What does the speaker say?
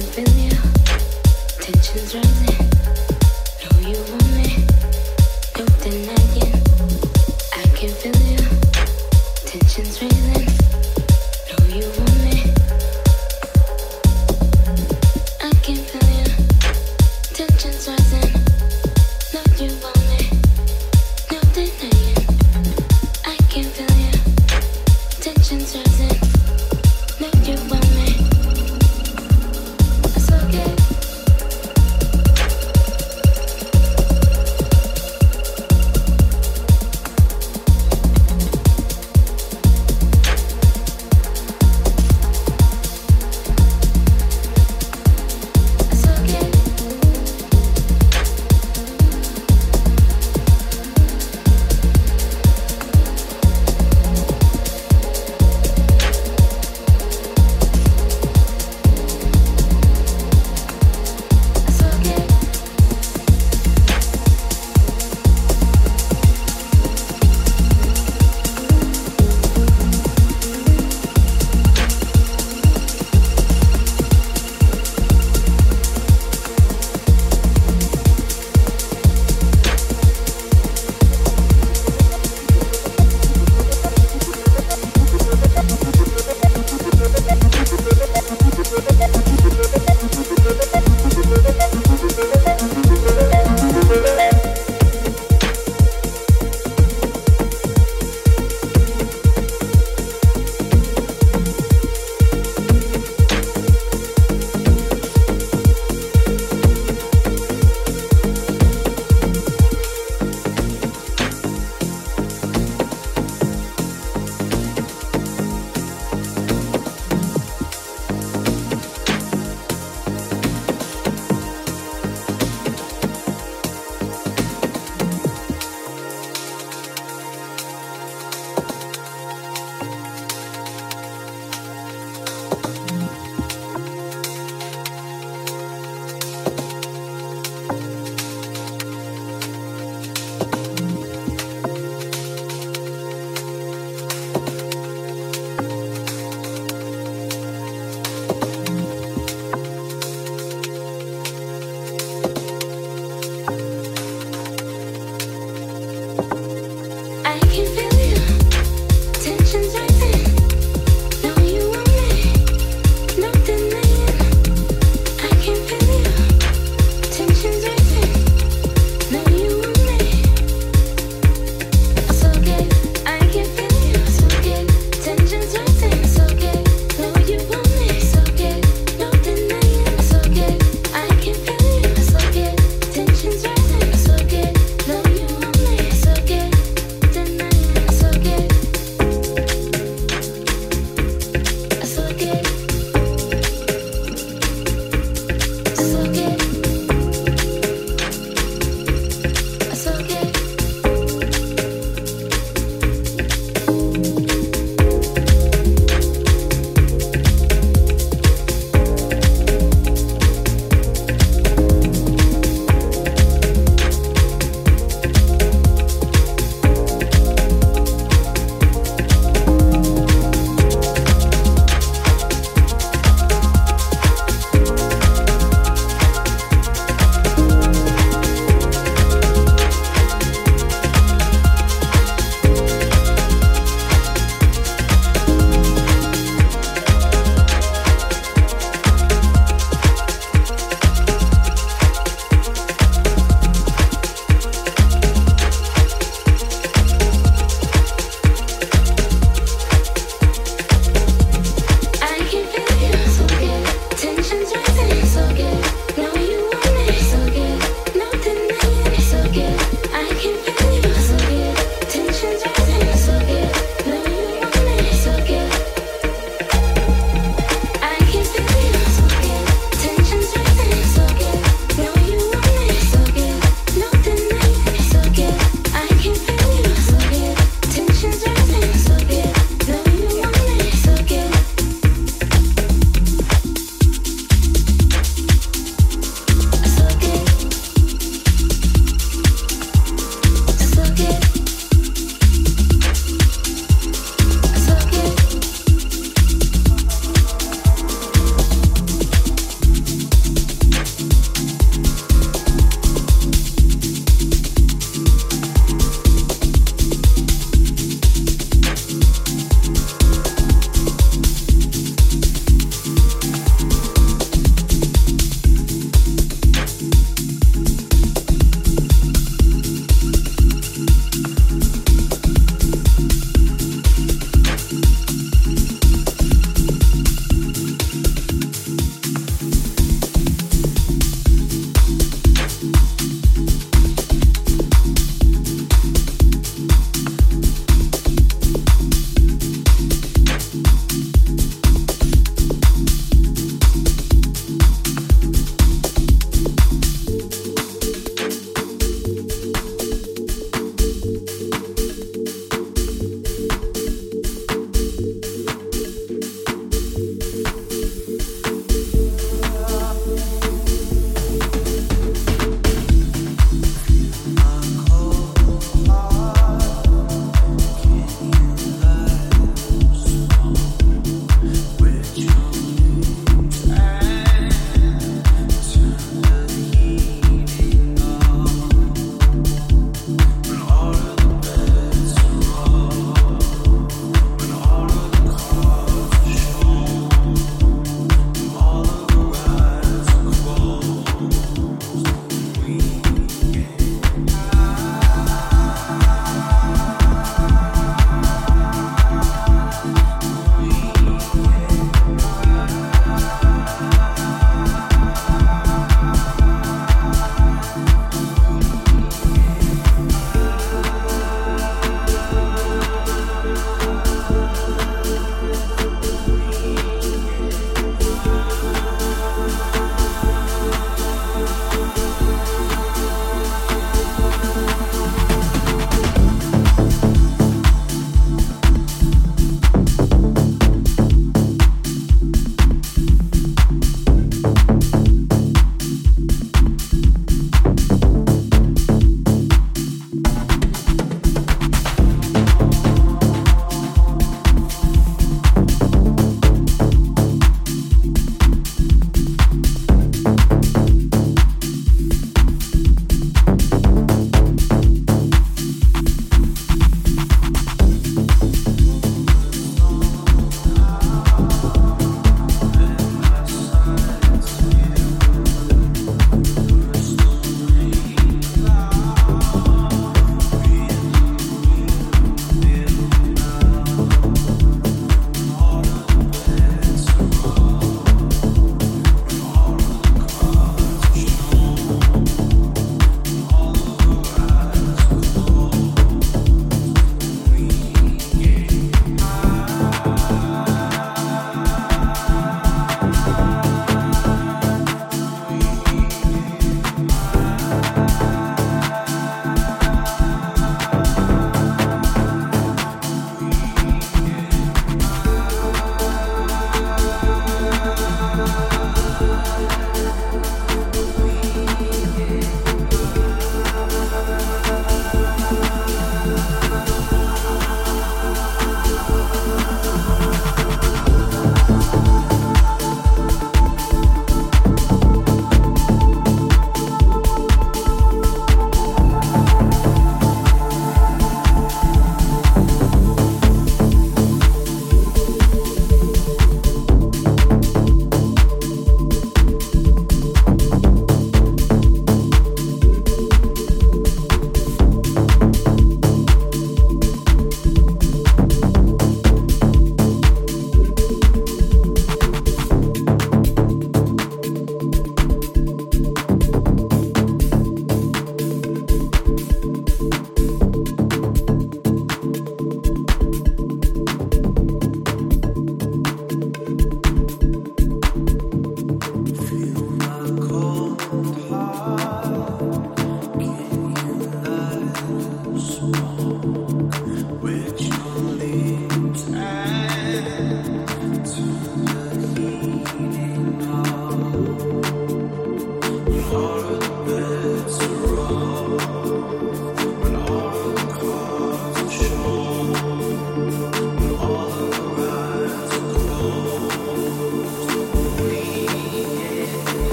you, tensions rising.